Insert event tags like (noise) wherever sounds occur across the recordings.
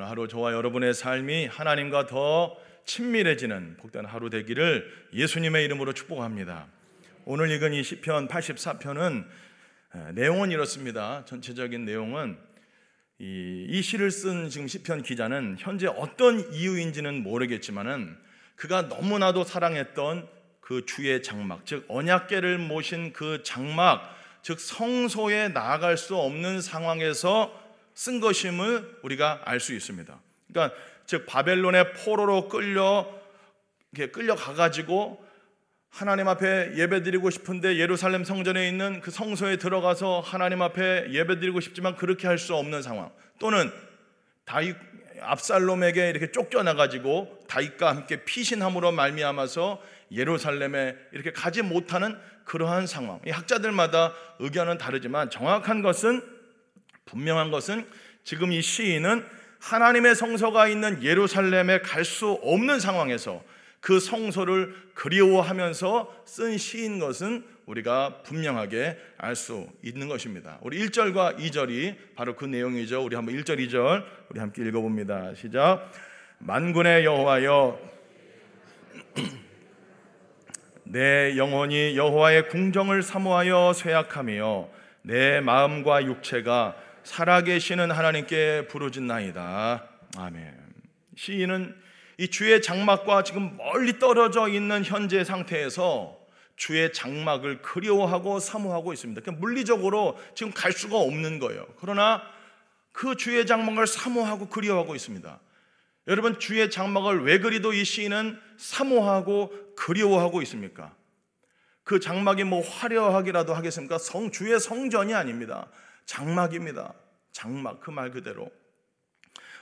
오늘 하루 저와 여러분의 삶이 하나님과 더 친밀해지는 복된 하루 되기를 예수님의 이름으로 축복합니다. 오늘 읽은 이 시편 84편은 내용은 이렇습니다. 전체적인 내용은 이, 이 시를 쓴 지금 시편 기자는 현재 어떤 이유인지는 모르겠지만은 그가 너무나도 사랑했던 그 주의 장막, 즉 언약궤를 모신 그 장막, 즉 성소에 나아갈 수 없는 상황에서 쓴 것임을 우리가 알 수 있습니다. 그러니까 즉 바벨론의 포로로 끌려 이렇게 끌려가 가지고 하나님 앞에 예배드리고 싶은데 예루살렘 성전에 있는 그 성소에 들어가서 하나님 앞에 예배드리고 싶지만 그렇게 할 수 없는 상황. 또는 다윗 압살롬에게 이렇게 쫓겨나 가지고 다윗과 함께 피신함으로 말미암아서 예루살렘에 이렇게 가지 못하는 그러한 상황. 이 학자들마다 의견은 다르지만 정확한 것은 분명한 것은 지금 이 시인은 하나님의 성소가 있는 예루살렘에 갈 수 없는 상황에서 그 성소를 그리워하면서 쓴 시인 것은 우리가 분명하게 알 수 있는 것입니다. 우리 1절과 2절이 바로 그 내용이죠. 우리 한번 1절, 2절 우리 함께 읽어 봅니다. 시작. 만군의 여호와여 (clears throat) 내 영혼이 여호와의 궁정을 사모하여 쇠약하며 내 마음과 육체가 살아계시는 하나님께 부르짖나이다. 아멘. 시인은 이 주의 장막과 지금 멀리 떨어져 있는 현재 상태에서 주의 장막을 그리워하고 사모하고 있습니다. 그러니까 물리적으로 지금 갈 수가 없는 거예요. 그러나 그 주의 장막을 사모하고 그리워하고 있습니다. 여러분 주의 장막을 왜 그리도 이 시인은 사모하고 그리워하고 있습니까? 그 장막이 뭐 화려하기라도 하겠습니까? 성 주의 성전이 아닙니다. 장막입니다. 장막 그 말 그대로.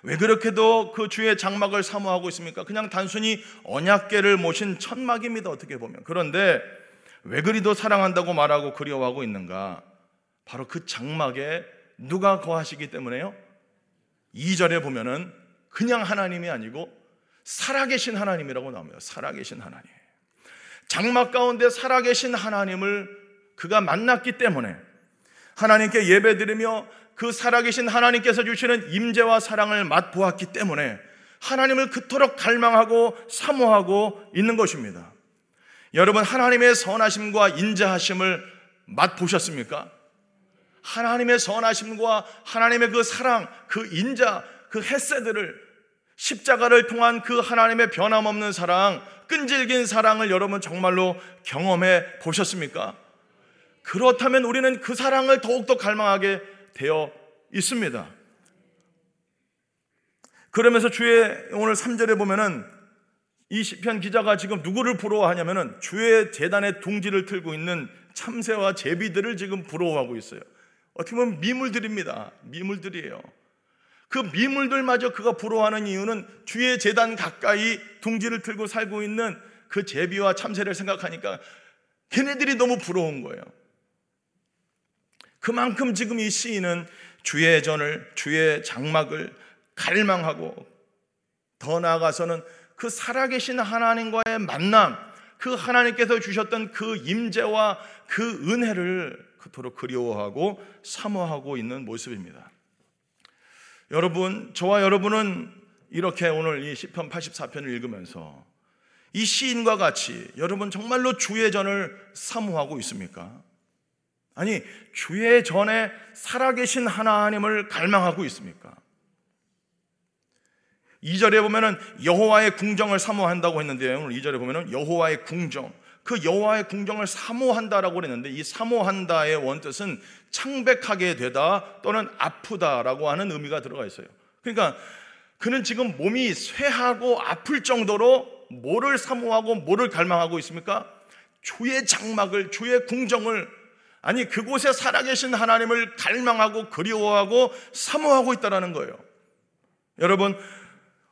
왜 그렇게도 그 주의 장막을 사모하고 있습니까? 그냥 단순히 언약계를 모신 천막입니다. 어떻게 보면. 그런데 왜 그리도 사랑한다고 말하고 그리워하고 있는가? 바로 그 장막에 누가 거하시기 때문에요? 2절에 보면은 그냥 하나님이 아니고 살아계신 하나님이라고 나옵니다. 살아계신 하나님. 장막 가운데 살아계신 하나님을 그가 만났기 때문에 하나님께 예배드리며 그 살아계신 하나님께서 주시는 임재와 사랑을 맛보았기 때문에 하나님을 그토록 갈망하고 사모하고 있는 것입니다. 여러분 하나님의 선하심과 인자하심을 맛보셨습니까? 하나님의 선하심과 하나님의 그 사랑, 그 인자, 그 햇새들을 십자가를 통한 그 하나님의 변함없는 사랑, 끈질긴 사랑을 여러분 정말로 경험해 보셨습니까? 그렇다면 우리는 그 사랑을 더욱더 갈망하게 되어 있습니다. 그러면서 주의 오늘 3절에 보면은 이 시편 기자가 지금 누구를 부러워하냐면은 주의 재단의 둥지를 틀고 있는 참새와 제비들을 지금 부러워하고 있어요. 어떻게 보면 미물들입니다. 미물들이에요. 그 미물들마저 그가 부러워하는 이유는 주의 재단 가까이 둥지를 틀고 살고 있는 그 제비와 참새를 생각하니까 걔네들이 너무 부러운 거예요. 그만큼 지금 이 시인은 주의 전을, 주의 장막을 갈망하고 더 나아가서는 그 살아계신 하나님과의 만남, 그 하나님께서 주셨던 그 임재와 그 은혜를 그토록 그리워하고 사모하고 있는 모습입니다. 여러분, 저와 여러분은 이렇게 오늘 이 시편 84편을 읽으면서 이 시인과 같이 여러분 정말로 주의 전을 사모하고 있습니까? 아니, 주의 전에 살아계신 하나님을 갈망하고 있습니까? 2절에 보면은 여호와의 궁정을 사모한다고 했는데요. 오늘 2절에 보면은 여호와의 궁정. 그 여호와의 궁정을 사모한다라고 그랬는데 이 사모한다의 원뜻은 창백하게 되다 또는 아프다라고 하는 의미가 들어가 있어요. 그러니까 그는 지금 몸이 쇠하고 아플 정도로 뭐를 사모하고 뭐를 갈망하고 있습니까? 주의 장막을 주의 궁정을 아니 그곳에 살아계신 하나님을 갈망하고 그리워하고 사모하고 있다라는 거예요. 여러분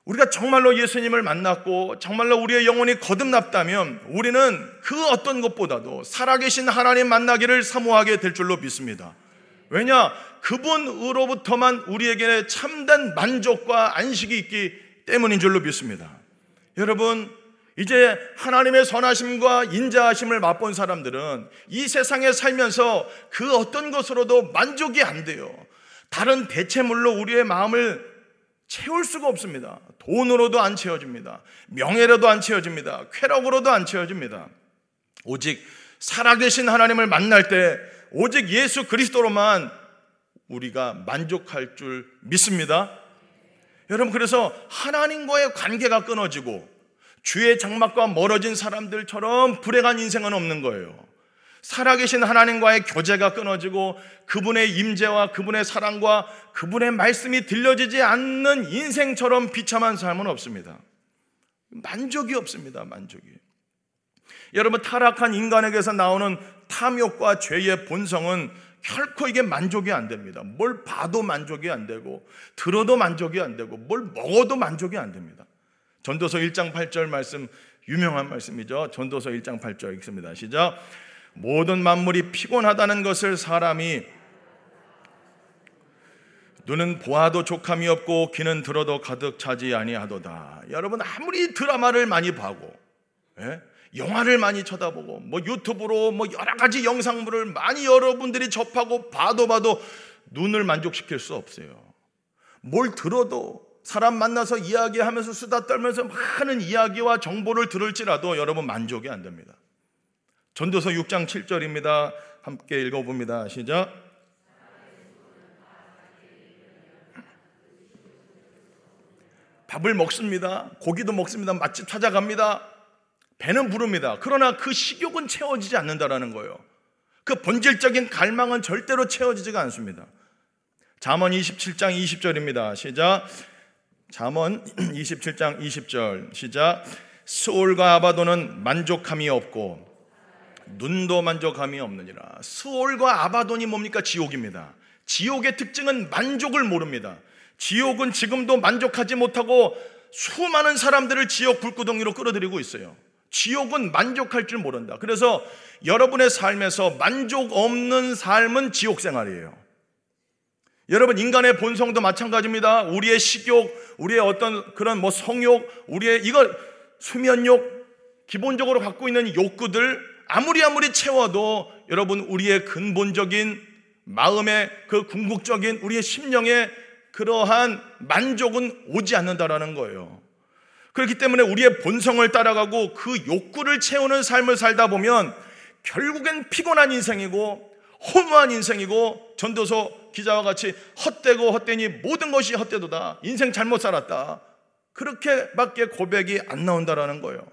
우리가 정말로 예수님을 만났고 정말로 우리의 영혼이 거듭났다면 우리는 그 어떤 것보다도 살아계신 하나님 만나기를 사모하게 될 줄로 믿습니다. 왜냐? 그분으로부터만 우리에게 참된 만족과 안식이 있기 때문인 줄로 믿습니다. 여러분, 이제 하나님의 선하심과 인자하심을 맛본 사람들은 이 세상에 살면서 그 어떤 것으로도 만족이 안 돼요. 다른 대체물로 우리의 마음을 채울 수가 없습니다. 돈으로도 안 채워집니다. 명예로도 안 채워집니다. 쾌락으로도 안 채워집니다. 오직 살아계신 하나님을 만날 때 오직 예수 그리스도로만 우리가 만족할 줄 믿습니다. 여러분 그래서 하나님과의 관계가 끊어지고 주의 장막과 멀어진 사람들처럼 불행한 인생은 없는 거예요. 살아계신 하나님과의 교제가 끊어지고 그분의 임재와 그분의 사랑과 그분의 말씀이 들려지지 않는 인생처럼 비참한 삶은 없습니다. 만족이 없습니다. 만족이. 여러분 타락한 인간에게서 나오는 탐욕과 죄의 본성은 결코 이게 만족이 안 됩니다. 뭘 봐도 만족이 안 되고 들어도 만족이 안 되고 뭘 먹어도 만족이 안 됩니다. 전도서 1장 8절 말씀 유명한 말씀이죠. 전도서 1장 8절 읽습니다. 시작. 모든 만물이 피곤하다는 것을 사람이 눈은 보아도 족함이 없고 귀는 들어도 가득 차지 아니하도다. 여러분 아무리 드라마를 많이 보고 예? 영화를 많이 쳐다보고 뭐 유튜브로 뭐 여러 가지 영상물을 많이 여러분들이 접하고 봐도 봐도 눈을 만족시킬 수 없어요. 뭘 들어도 사람 만나서 이야기하면서 수다 떨면서 많은 이야기와 정보를 들을지라도 여러분 만족이 안 됩니다. 전도서 6장 7절입니다. 함께 읽어봅니다. 시작. 밥을 먹습니다. 고기도 먹습니다. 맛집 찾아갑니다. 배는 부릅니다. 그러나 그 식욕은 채워지지 않는다라는 거예요. 그 본질적인 갈망은 절대로 채워지지가 않습니다. 잠언 27장 20절입니다. 시작. 잠언 (clears throat) 27장 20절. 시작. 수올과 아바도는 만족함이 없고 눈도 만족함이 없느니라. 수올과 아바돈이 뭡니까? 지옥입니다. 지옥의 특징은 만족을 모릅니다. 지옥은 지금도 만족하지 못하고 수많은 사람들을 지옥 불구덩이로 끌어들이고 있어요. 지옥은 만족할 줄 모른다. 그래서 여러분의 삶에서 만족 없는 삶은 지옥 생활이에요. 여러분 인간의 본성도 마찬가지입니다. 우리의 식욕, 우리의 어떤 그런 뭐 성욕, 우리의 이거 수면욕 기본적으로 갖고 있는 욕구들 아무리 아무리 채워도 여러분 우리의 근본적인 마음의 그 궁극적인 우리의 심령의 그러한 만족은 오지 않는다라는 거예요. 그렇기 때문에 우리의 본성을 따라가고 그 욕구를 채우는 삶을 살다 보면 결국엔 피곤한 인생이고 허무한 인생이고 전도서 기자와 같이 헛되고 헛되니 모든 것이 헛되도다. 인생 잘못 살았다. 그렇게밖에 고백이 안 나온다라는 거예요.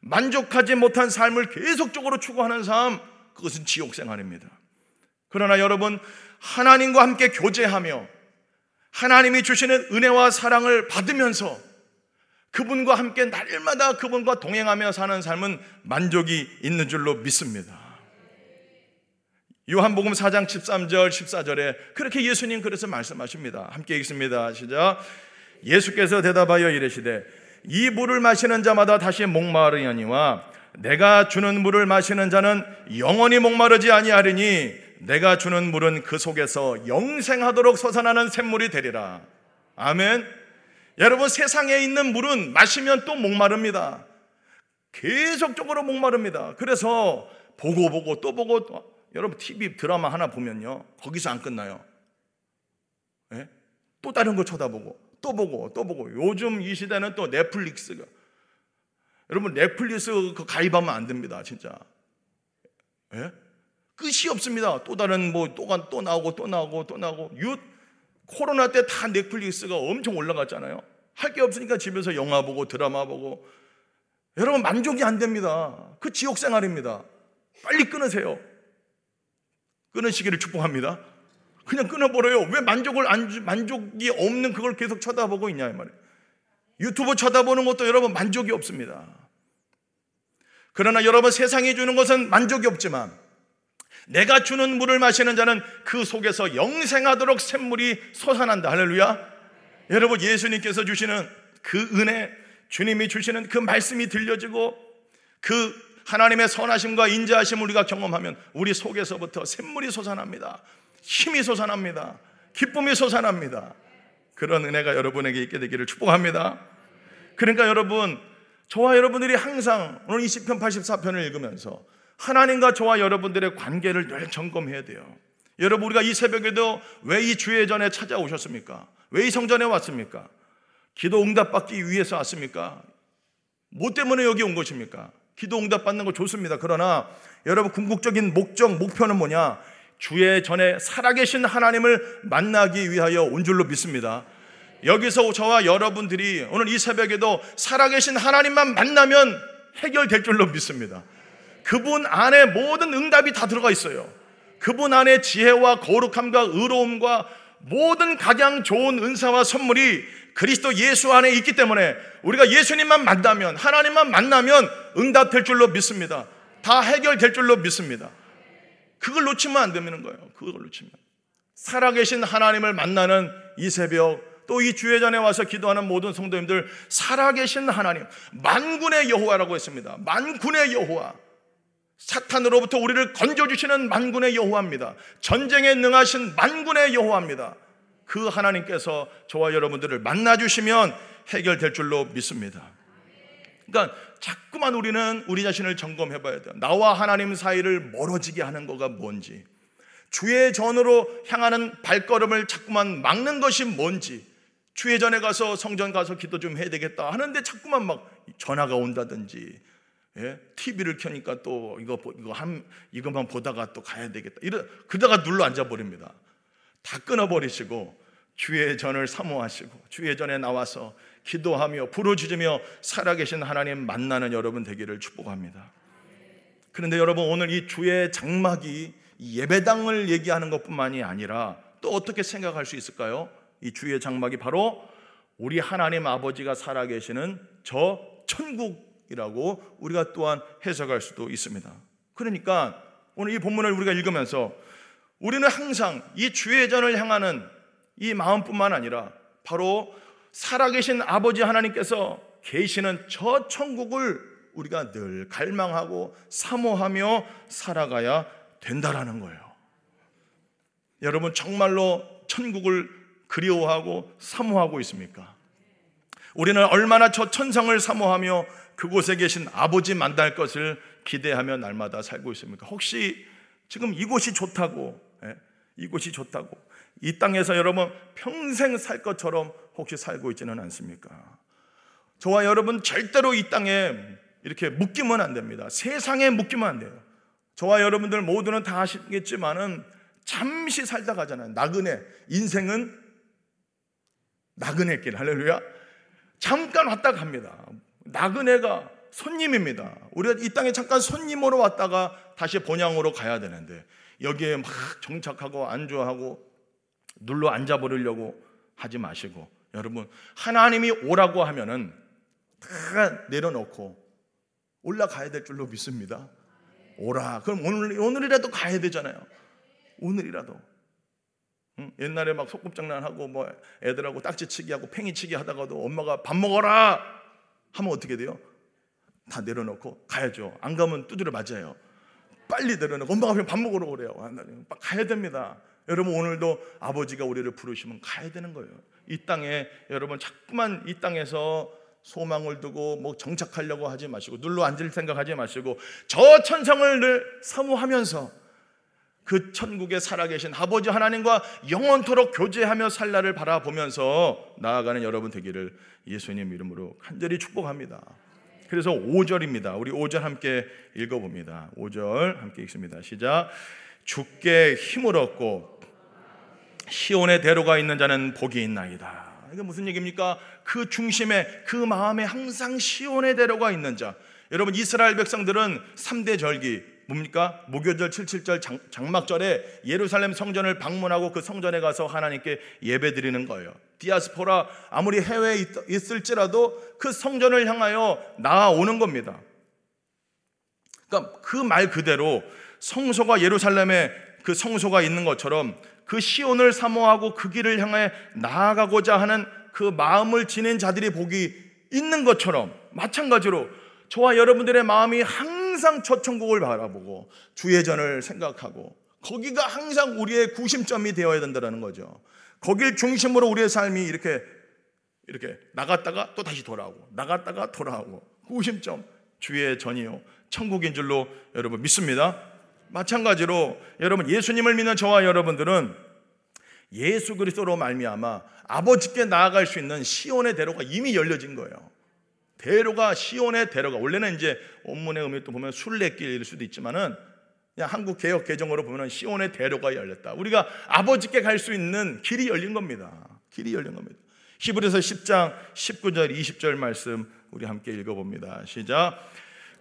만족하지 못한 삶을 계속적으로 추구하는 삶, 그것은 지옥 생활입니다. 그러나 여러분, 하나님과 함께 교제하며 하나님이 주시는 은혜와 사랑을 받으면서 그분과 함께 날마다 그분과 동행하며 사는 삶은 만족이 있는 줄로 믿습니다. 요한복음 4장 13절 14절에 그렇게 예수님 그래서 말씀하십니다. 함께 읽습니다. 시작. 예수께서 대답하여 이르시되 이 물을 마시는 자마다 다시 목마르려니와 내가 주는 물을 마시는 자는 영원히 목마르지 아니하리니 내가 주는 물은 그 속에서 영생하도록 솟아나는 샘물이 되리라. 아멘. 여러분 세상에 있는 물은 마시면 또 목마릅니다. 계속적으로 목마릅니다. 그래서 보고 보고 또 보고 또, 여러분 TV 드라마 하나 보면요. 거기서 안 끝나요. 네? 또 다른 거 쳐다보고 또 보고 또 보고. 요즘 이 시대는 또 넷플릭스가. 여러분 넷플릭스 그 가입하면 안 됩니다 진짜. 예? 끝이 없습니다. 또 다른 뭐또또 또 나오고 또 나오고 또 나오고. 유 코로나 때 다 넷플릭스가 엄청 올라갔잖아요. 할 게 없으니까 집에서 영화 보고 드라마 보고. 여러분 만족이 안 됩니다. 그 지옥 생활입니다. 빨리 끊으세요 끊으시기를 축복합니다 그냥 끊어버려요. 왜 만족을 안, 만족이 없는 그걸 계속 쳐다보고 있냐, 이 말이에요. 유튜브 쳐다보는 것도 여러분 만족이 없습니다. 그러나 여러분 세상이 주는 것은 만족이 없지만 내가 주는 물을 마시는 자는 그 속에서 영생하도록 샘물이 솟아난다. 할렐루야. 여러분 예수님께서 주시는 그 은혜, 주님이 주시는 그 말씀이 들려지고 그 하나님의 선하심과 인자하심을 우리가 경험하면 우리 속에서부터 샘물이 솟아납니다. 힘이 솟아납니다. 기쁨이 솟아납니다. 그런 은혜가 여러분에게 있게 되기를 축복합니다. 그러니까 여러분, 저와 여러분들이 항상 오늘 20편 84편을 읽으면서 하나님과 저와 여러분들의 관계를 늘 점검해야 돼요. 여러분, 우리가 이 새벽에도 왜 이 주의 전에 찾아오셨습니까? 왜 이 성전에 왔습니까? 기도 응답받기 위해서 왔습니까? 뭐 때문에 여기 온 것입니까? 기도 응답 받는 거 좋습니다. 그러나 여러분 궁극적인 목적, 목표는 뭐냐? 주의 전에 살아계신 하나님을 만나기 위하여 온 줄로 믿습니다. 여기서 저와 여러분들이 오늘 이 새벽에도 살아계신 하나님만 만나면 해결될 줄로 믿습니다. 그분 안에 모든 응답이 다 들어가 있어요. 그분 안에 지혜와 거룩함과 의로움과 모든 각양 좋은 은사와 선물이 그리스도 예수 안에 있기 때문에 우리가 예수님만 만나면 하나님만 만나면 응답될 줄로 믿습니다. 다 해결될 줄로 믿습니다. 그걸 놓치면 안 되는 거예요. 그걸 놓치면. 살아계신 하나님을 만나는 이 새벽 또 이 주회 전에 와서 기도하는 모든 성도님들 살아계신 하나님 만군의 여호와라고 했습니다. 만군의 여호와. 사탄으로부터 우리를 건져주시는 만군의 여호와입니다. 전쟁에 능하신 만군의 여호와입니다. 그 하나님께서 저와 여러분들을 만나주시면 해결될 줄로 믿습니다. 그러니까 자꾸만 우리는 우리 자신을 점검해 봐야 돼요. 나와 하나님 사이를 멀어지게 하는 거가 뭔지, 주의 전으로 향하는 발걸음을 자꾸만 막는 것이 뭔지, 주의 전에 가서 성전 가서 기도 좀 해야 되겠다 하는데 자꾸만 막 전화가 온다든지, 예? TV를 켜니까 또 이거 이거 한 이것만 보다가 또 가야 되겠다. 이러 그러다가 눌러 앉아 버립니다. 다 끊어 버리시고 주의 전을 사모하시고 주의 전에 나와서 기도하며 부르짖으며 살아계신 하나님 만나는 여러분 되기를 축복합니다. 그런데 여러분 오늘 이 주의 장막이 예배당을 얘기하는 것뿐만이 아니라 또 어떻게 생각할 수 있을까요? 이 주의 장막이 바로 우리 하나님 아버지가 살아계시는 저 천국이라고 우리가 또한 해석할 수도 있습니다. 그러니까 오늘 이 본문을 우리가 읽으면서 우리는 항상 이 주의 전을 향하는 이 마음뿐만 아니라 바로 살아계신 아버지 하나님께서 계시는 저 천국을 우리가 늘 갈망하고 사모하며 살아가야 된다라는 거예요. 여러분 정말로 천국을 그리워하고 사모하고 있습니까? 우리는 얼마나 저 천상을 사모하며 그곳에 계신 아버지 만날 것을 기대하며 날마다 살고 있습니까? 혹시 지금 이곳이 좋다고, 예? 이곳이 좋다고 이 땅에서 여러분 평생 살 것처럼 혹시 살고 있지는 않습니까? 저와 여러분 절대로 이 땅에 이렇게 묶이면 안 됩니다. 세상에 묶이면 안 돼요. 저와 여러분들 모두는 다 아시겠지만은 잠시 살다 가잖아요. 나그네. 인생은 나그네 길. 할렐루야. 잠깐 왔다 갑니다. 나그네가 손님입니다. 우리가 이 땅에 잠깐 손님으로 왔다가 다시 본향으로 가야 되는데 여기에 막 정착하고 안주하고 눌러 앉아 버리려고 하지 마시고 여러분 하나님이 오라고 하면은 다 내려놓고 올라가야 될 줄로 믿습니다. 오라. 그럼 오늘 오늘이라도 가야 되잖아요. 오늘이라도. 응? 옛날에 막 소꿉장난하고 뭐 애들하고 딱지치기 하고 팽이치기 하다가도 엄마가 밥 먹어라 하면 어떻게 돼요? 다 내려놓고 가야죠. 안 가면 두드려 맞아요. 빨리 내려놓고 엄마가 밥 먹으러 오래요. 아, 가야 됩니다. 여러분 오늘도 아버지가 우리를 부르시면 가야 되는 거예요. 이 땅에 여러분 자꾸만 이 땅에서 소망을 두고 뭐 정착하려고 하지 마시고 눌러 앉을 생각하지 마시고 저 천성을 늘 사모하면서 그 천국에 살아계신 아버지 하나님과 영원토록 교제하며 살 날을 바라보면서 나아가는 여러분 되기를 예수님 이름으로 간절히 축복합니다. 그래서 5절입니다. 우리 5절 함께 읽어봅니다. 5절 함께 읽습니다. 시작. 죽게 힘을 얻고 시온의 대로가 있는 자는 복이 있나이다. 이게 무슨 얘기입니까? 그 중심에 그 마음에 항상 시온의 대로가 있는 자. 여러분 이스라엘 백성들은 3대 절기 뭡니까? 목요절 77절 장, 장막절에 예루살렘 성전을 방문하고 그 성전에 가서 하나님께 예배 드리는 거예요. 디아스포라 아무리 해외에 있, 을지라도그 성전을 향하여 나아오는 겁니다. 그러니까 그 말 그대로 성소가 예루살렘에 그 성소가 있는 것처럼 그 시온을 사모하고 그 길을 향해 나아가고자 하는 그 마음을 지닌 자들이 복이 있는 것처럼 마찬가지로 저와 여러분들의 마음이 항상 첫 천국을 바라보고 주의 전을 생각하고 거기가 항상 우리의 구심점이 되어야 된다는 거죠. 거길 중심으로 우리의 삶이 이렇게 이렇게 나갔다가 또 다시 돌아오고 나갔다가 돌아오고 구심점 주의 전이요 천국인 줄로 여러분 믿습니다. 마찬가지로 여러분 예수님을 믿는 저와 여러분들은 예수 그리스도로 말미암아 아버지께 나아갈 수 있는 시온의 대로가 이미 열려진 거예요. 대로가 시온의 대로가 원래는 이제 원문의 의미 또 보면 순례길일 수도 있지만은 그냥 한국 개혁 개정으로 보면 시온의 대로가 열렸다. 우리가 아버지께 갈 수 있는 길이 열린 겁니다. 길이 열린 겁니다. 히브리서 10장 19절 20절 말씀 우리 함께 읽어봅니다. 시작.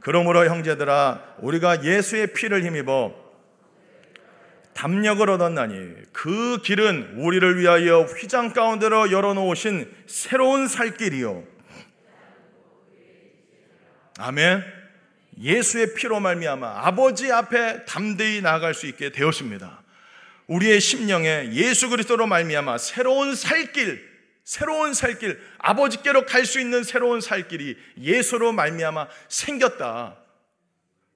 그러므로 형제들아 우리가 예수의 피를 힘입어 담력을 얻었나니 그 길은 우리를 위하여 휘장 가운데로 열어놓으신 새로운 살 길이요. 아멘. 예수의 피로 말미암아 아버지 앞에 담대히 나아갈 수 있게 되었습니다. 우리의 심령에 예수 그리스도로 말미암아 새로운 살길, 새로운 살길, 아버지께로 갈 수 있는 새로운 살길이 예수로 말미암아 생겼다.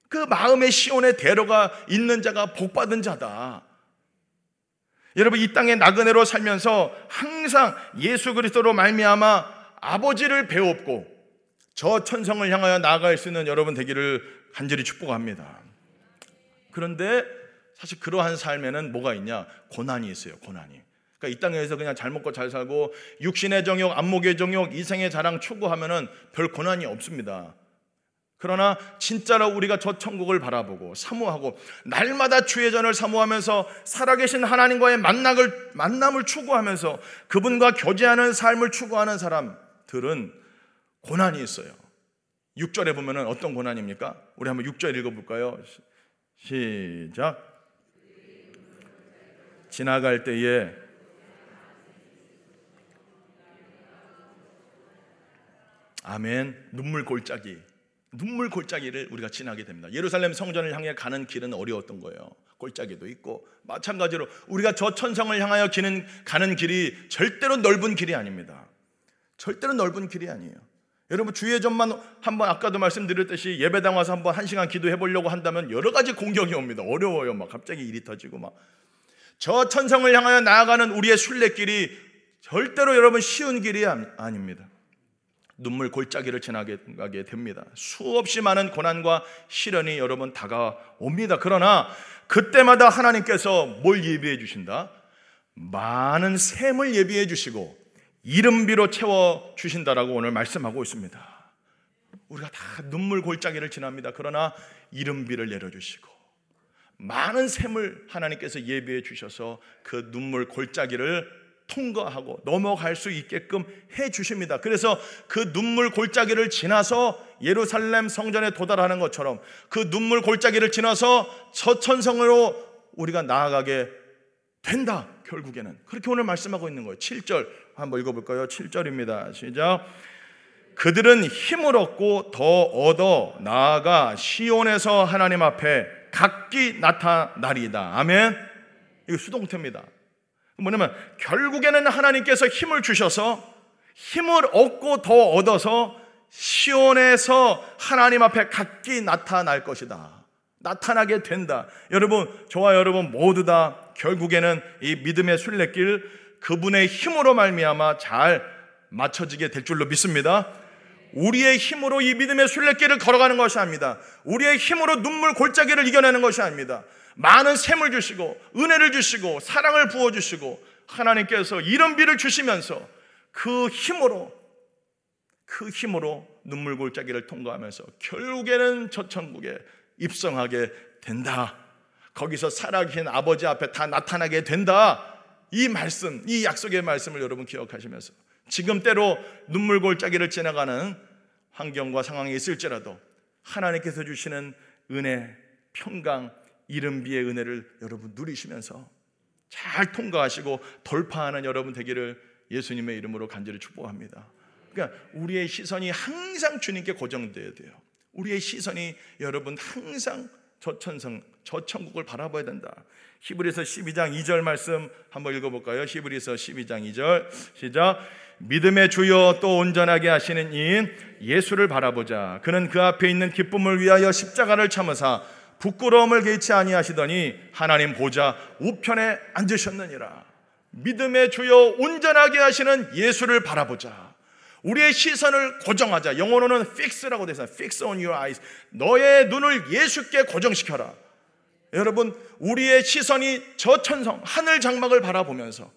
그 마음의 시온의 대로가 있는 자가 복 받은 자다. 여러분 이 땅의 나그네로 살면서 항상 예수 그리스도로 말미암아 아버지를 배웠고 저 천성을 향하여 나아갈 수 있는 여러분 되기를 간절히 축복합니다. 그런데 사실 그러한 삶에는 뭐가 있냐? 고난이 있어요. 고난이. 그러니까 이 땅에서 그냥 잘 먹고 잘 살고 육신의 정욕, 안목의 정욕, 이생의 자랑 추구하면은 별 고난이 없습니다. 그러나 진짜로 우리가 저 천국을 바라보고 사모하고 날마다 주의 전을 사모하면서 살아계신 하나님과의 만남을 만남을 추구하면서 그분과 교제하는 삶을 추구하는 사람들은 고난이 있어요. 6절에 보면은 어떤 고난입니까? 우리 한번 6절 읽어 볼까요? 시작. 지나갈 때에 아멘. 눈물 골짜기. 눈물 골짜기를 우리가 지나게 됩니다. 예루살렘 성전을 향해 가는 길은 어려웠던 거예요. 골짜기도 있고 마찬가지로 우리가 저 천성을 향하여 기는 가는 길이 절대로 넓은 길이 아닙니다. 절대로 넓은 길이 아니에요. 여러분 주의 전만 한번 아까도 말씀드렸듯이 예배당 와서 한번 한 시간 기도해 보려고 한다면 여러 가지 공격이 옵니다. 어려워요. 막 갑자기 일이 터지고 막. 저 천성을 향하여 나아가는 우리의 순례길이 절대로 여러분 쉬운 길이 아닙니다. 눈물 골짜기를 지나게 됩니다. 수없이 많은 고난과 시련이 여러분 다가옵니다. 그러나 그때마다 하나님께서 뭘 예비해 주신다? 많은 샘을 예비해 주시고 이름비로 채워 주신다라고 오늘 말씀하고 있습니다. 우리가 다 눈물 골짜기를 지납니다. 그러나 이름비를 내려 주시고 많은 샘을 하나님께서 예비해 주셔서 그 눈물 골짜기를 통과하고 넘어갈 수 있게끔 해 주십니다. 그래서 그 눈물 골짜기를 지나서 예루살렘 성전에 도달하는 것처럼 그 눈물 골짜기를 지나서 저천성으로 우리가 나아가게 된다. 결국에는 그렇게 오늘 말씀하고 있는 거예요. 7절 한번 읽어 볼까요? 7절입니다. 시작. 그들은 힘을 얻고 더 얻어 나아가 시온에서 하나님 앞에 각기 나타나리다. 아멘. 이거 수동태입니다. 뭐냐면 결국에는 하나님께서 힘을 주셔서 힘을 얻고 더 얻어서 시온에서 하나님 앞에 각기 나타날 것이다. 나타나게 된다. 여러분, 저와 여러분 모두 다 결국에는 이 믿음의 순례길 그분의 힘으로 말미암아 잘 맞춰지게 될 줄로 믿습니다. 우리의 힘으로 이 믿음의 순례길을 걸어가는 것이 아닙니다. 우리의 힘으로 눈물 골짜기를 이겨내는 것이 아닙니다. 많은 샘을 주시고 은혜를 주시고 사랑을 부어 주시고 하나님께서 이런 비를 주시면서 그 힘으로 그 힘으로 눈물 골짜기를 통과하면서 결국에는 저 천국에 입성하게 된다. 거기서 살아계신 아버지 앞에 다 나타나게 된다. 이 말씀, 이 약속의 말씀을 여러분 기억하시면서 지금 때로 눈물 골짜기를 지나가는 환경과 상황이 있을지라도 하나님께서 주시는 은혜, 평강, 이른비의 은혜를 여러분 누리시면서 잘 통과하시고 돌파하는 여러분 되기를 예수님의 이름으로 간절히 축복합니다. 그러니까 우리의 시선이 항상 주님께 고정되어야 돼요. 우리의 시선이 여러분 항상 저천성, 저천국을 바라봐야 된다. 히브리서 12장 2절 말씀 한번 읽어볼까요? 히브리서 12장 2절 시작. 믿음의 주여 또 온전하게 하시는 이인 예수를 바라보자. 그는 그 앞에 있는 기쁨을 위하여 십자가를 참으사 부끄러움을 개치 아니하시더니 하나님 보자 우편에 앉으셨느니라. 믿음의 주여 온전하게 하시는 예수를 바라보자. 우리의 시선을 고정하자. 영어로는 fix라고 돼서 fix on your eyes. 너의 눈을 예수께 고정시켜라. 여러분, 우리의 시선이 저 천성, 하늘 장막을 바라보면서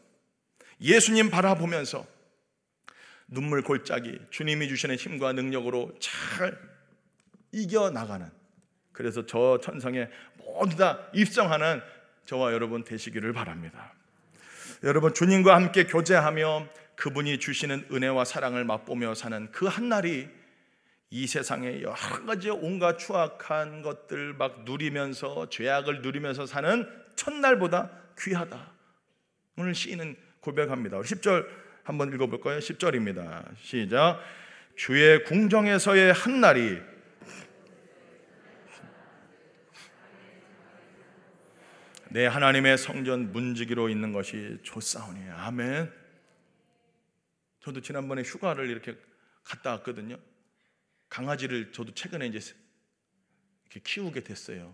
예수님 바라보면서 눈물 골짜기 주님이 주시는 힘과 능력으로 잘 이겨 나가는 그래서 저 천성에 모두 다 입성하는 저와 여러분 되시기를 바랍니다. 여러분 주님과 함께 교제하며 그분이 주시는 은혜와 사랑을 맛보며 사는 그 한날이 이 세상에 여러 가지 온갖 추악한 것들 막 누리면서 죄악을 누리면서 사는 첫날보다 귀하다. 오늘 시인은 고백합니다. 10절 한번 읽어볼까요? 10절입니다. 시작. 주의 궁정에서의 한날이 내 하나님의 성전 문지기로 있는 것이 좋사오니 아멘. 저도 지난번에 휴가를 이렇게 갔다 왔거든요. 강아지를 저도 최근에 이제 이렇게 키우게 됐어요.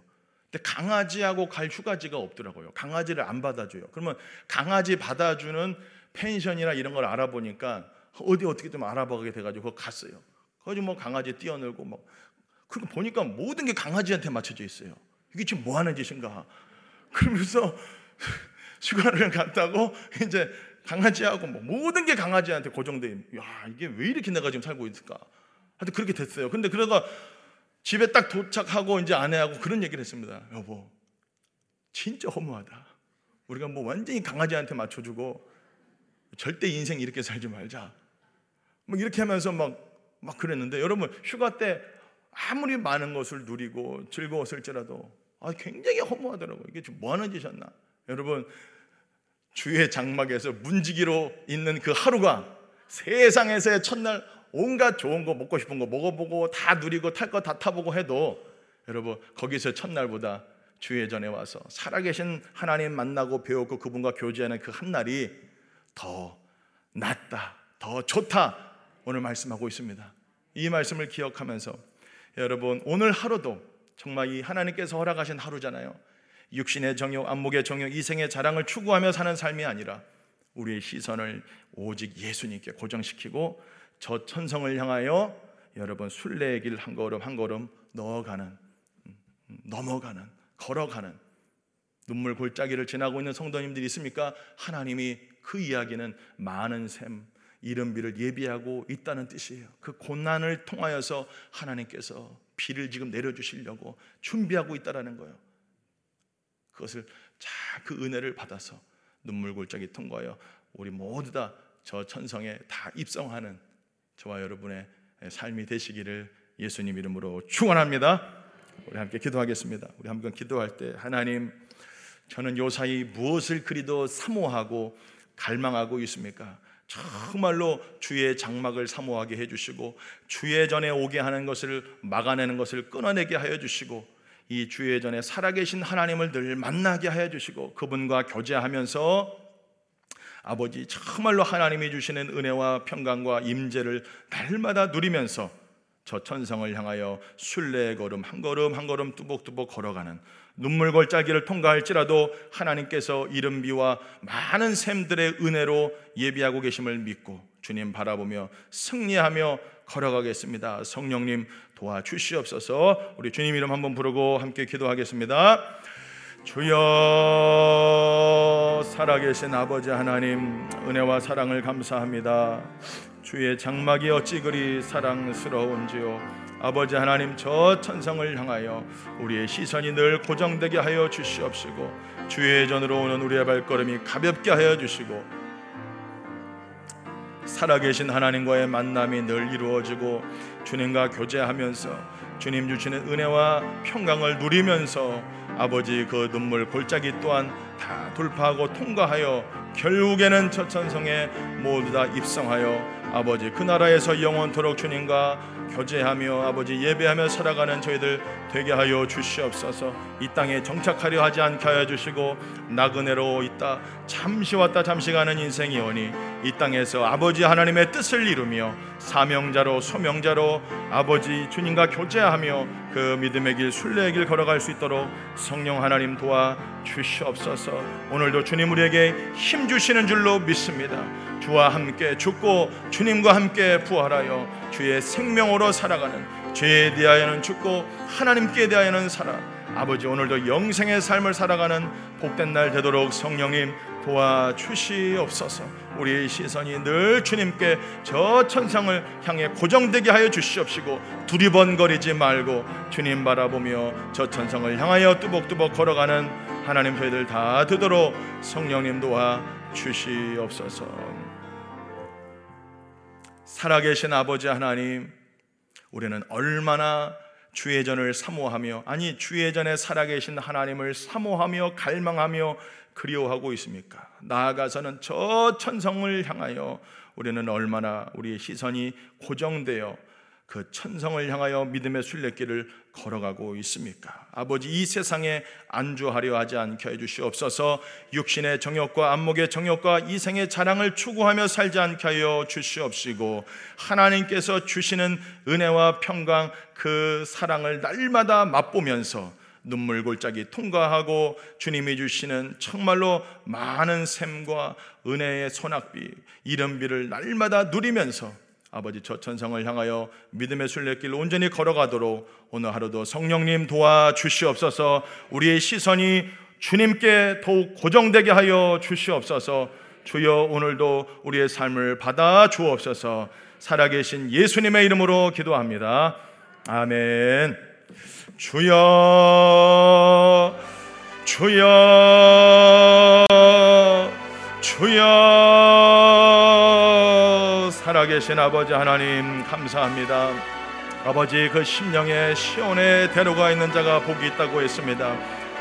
근데 강아지하고 갈 휴가지가 없더라고요. 강아지를 안 받아줘요. 그러면 강아지 받아주는 펜션이나 이런 걸 알아보니까 어디 어떻게 좀 알아보게 돼가지고 갔어요. 거기 뭐 강아지 뛰어놀고 뭐 그리고 보니까 모든 게 강아지한테 맞춰져 있어요. 이게 지금 뭐 하는 짓인가? 그러면서 휴가를 갔다고 이제 강아지하고 뭐 모든 게 강아지한테 고정돼. 야 이게 왜 이렇게 내가 지금 살고 있을까? 하여튼 그렇게 됐어요. 근데 그러다가 집에 딱 도착하고 이제 아내하고 그런 얘기를 했습니다. 여보, 진짜 허무하다. 우리가 뭐 완전히 강아지한테 맞춰주고 절대 인생 이렇게 살지 말자. 뭐 이렇게 하면서 막, 막 그랬는데 여러분 휴가 때 아무리 많은 것을 누리고 즐거웠을지라도 아, 굉장히 허무하더라고요. 이게 지금 뭐 하는 짓이었나? 여러분 주의 장막에서 문지기로 있는 그 하루가 세상에서의 첫날 온갖 좋은 거 먹고 싶은 거 먹어보고 다 누리고 탈 거 다 타보고 해도 여러분 거기서 첫날보다 주의 전에 와서 살아계신 하나님 만나고 배웠고 그분과 교제하는 그 한날이 더 낫다, 더 좋다 오늘 말씀하고 있습니다. 이 말씀을 기억하면서 여러분 오늘 하루도 정말 이 하나님께서 허락하신 하루잖아요. 육신의 정욕, 안목의 정욕, 이생의 자랑을 추구하며 사는 삶이 아니라 우리의 시선을 오직 예수님께 고정시키고 저 천성을 향하여 여러분 순례의 길 한 걸음 한 걸음 넣어가는 음, 음, 넘어가는 걸어가는 눈물 골짜기를 지나고 있는 성도님들이 있습니까? 하나님이 그 이야기는 많은 샘 이른비를 예비하고 있다는 뜻이에요. 그 고난을 통하여서 하나님께서 비를 지금 내려주시려고 준비하고 있다라는 거예요. 그것을 자그 은혜를 받아서 눈물 골짜기 통과하여 우리 모두 다 저 천성에 다 입성하는 저와 여러분의 삶이 되시기를 예수님 이름으로 축원합니다. 우리 함께 기도하겠습니다. 우리 한번 기도할 때 하나님 저는 요사이 무엇을 그리도 사모하고 갈망하고 있습니까? 정말로 주의 장막을 사모하게 해주시고 주의 전에 오게 하는 것을 막아내는 것을 끊어내게 하여 주시고 이 주의 전에 살아계신 하나님을 늘 만나게 하여 주시고 그분과 교제하면서 아버지 정말로 하나님이 주시는 은혜와 평강과 임재를 날마다 누리면서 저 천성을 향하여 순례의 걸음 한 걸음 한 걸음 뚜벅뚜벅 걸어가는 눈물 골짜기를 통과할지라도 하나님께서 이른비와 많은 샘들의 은혜로 예비하고 계심을 믿고 주님 바라보며 승리하며 걸어가겠습니다. 성령님 도와주시옵소서. 우리 주님 이름 한번 부르고 함께 기도하겠습니다. 주여 살아계신 아버지 하나님 은혜와 사랑을 감사합니다. 주의 장막이 어찌 그리 사랑스러운지요. 아버지 하나님 저 천성을 향하여 우리의 시선이 늘 고정되게 하여 주시옵시고 주의 전으로 오는 우리의 발걸음이 가볍게 하여 주시고 살아계신 하나님과의 만남이 늘 이루어지고 주님과 교제하면서 주님 주시는 은혜와 평강을 누리면서 아버지 그 눈물 골짜기 또한 다 돌파하고 통과하여 결국에는 처천성에 모두 다 입성하여 아버지 그 나라에서 영원토록 주님과 교제하며 아버지 예배하며 살아가는 저희들 되게 하여 주시옵소서. 이 땅에 정착하려 하지 않게 하여 주시고 나그네로 있다 잠시 왔다 잠시 가는 인생이오니 이 땅에서 아버지 하나님의 뜻을 이루며 사명자로 소명자로 아버지 주님과 교제하며 그 믿음의 길 순례의 길 걸어갈 수 있도록 성령 하나님 도와 주시옵소서. 오늘도 주님 우리에게 힘 주시는 줄로 믿습니다. 주와 함께 죽고 주님과 함께 부활하여 주의 생명으로 살아가는 죄에 대하여는 죽고 하나님께 대하여는 살아 아버지 오늘도 영생의 삶을 살아가는 복된 날 되도록 성령님 도와주시옵소서 우리의 시선이 늘 주님께 저 천상을 향해 고정되게 하여 주시옵시고 두리번거리지 말고 주님 바라보며 저 천상을 향하여 뚜벅뚜벅 걸어가는 하나님 저희들 다 되도록 성령님 도와 주시옵소서. 살아계신 아버지 하나님, 우리는 얼마나 주의 전을 사모하며 아니 주의 전에 살아계신 하나님을 사모하며 갈망하며 그리워하고 있습니까? 나아가서는 저 천성을 향하여 우리는 얼마나 우리의 시선이 고정되어 그 천성을 향하여 믿음의 순례길을 걸어가고 있습니까? 아버지 이 세상에 안주하려 하지 않게 해 주시옵소서 육신의 정욕과 안목의 정욕과 이생의 자랑을 추구하며 살지 않게 하여 주시옵시고 하나님께서 주시는 은혜와 평강 그 사랑을 날마다 맛보면서 눈물 골짜기 통과하고 주님이 주시는 정말로 많은 샘과 은혜의 소낙비, 이른비를 날마다 누리면서 아버지 저 천성을 향하여 믿음의 순례길 온전히 걸어가도록 오늘 하루도 성령님 도와 주시옵소서. 우리의 시선이 주님께 더욱 고정되게 하여 주시옵소서. 주여 오늘도 우리의 삶을 받아 주옵소서. 살아계신 예수님의 이름으로 기도합니다. 아멘. 주여, 주여, 주여, 살아계신 아버지 하나님 감사합니다. 아버지 그 심령의 시온에 데려가 있는 자가 복이 있다고 했습니다.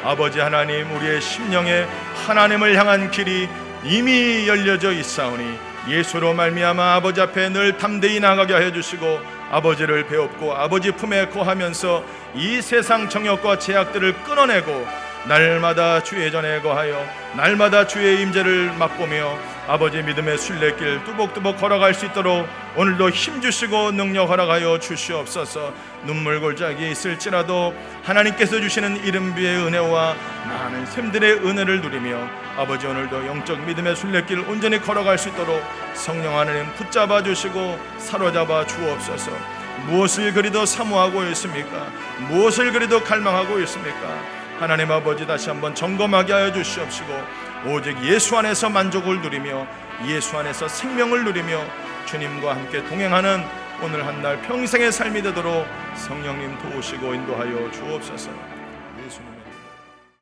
아버지 하나님 우리의 심령에 하나님을 향한 길이 이미 열려져 있사오니 예수로 말미암아 아버지 앞에 늘 담대히 나가게 하여 주시고 아버지를 배웠고 아버지 품에 거하면서 이 세상 정욕과 제약들을 끊어내고 날마다 주의 전에 거하여 날마다 주의 임재를 맛보며 아버지 믿음의 순례길 뚜벅뚜벅 걸어갈 수 있도록 오늘도 힘 주시고 능력 허락하여 주시옵소서 눈물 골짜기 있을지라도 하나님께서 주시는 이른비의 은혜와 많은 샘들의 은혜를 누리며 아버지 오늘도 영적 믿음의 순례길 온전히 걸어갈 수 있도록 성령 하나님 붙잡아 주시고 사로잡아 주옵소서 무엇을 그리도 사모하고 있습니까? 무엇을 그리도 갈망하고 있습니까? 하나님 아버지 다시 한번 점검하게 하여 주시옵시고 오직 예수 안에서 만족을 누리며 예수 안에서 생명을 누리며 주님과 함께 동행하는 오늘 한 날 평생의 삶이 되도록 성령님 도우시고 인도하여 주옵소서.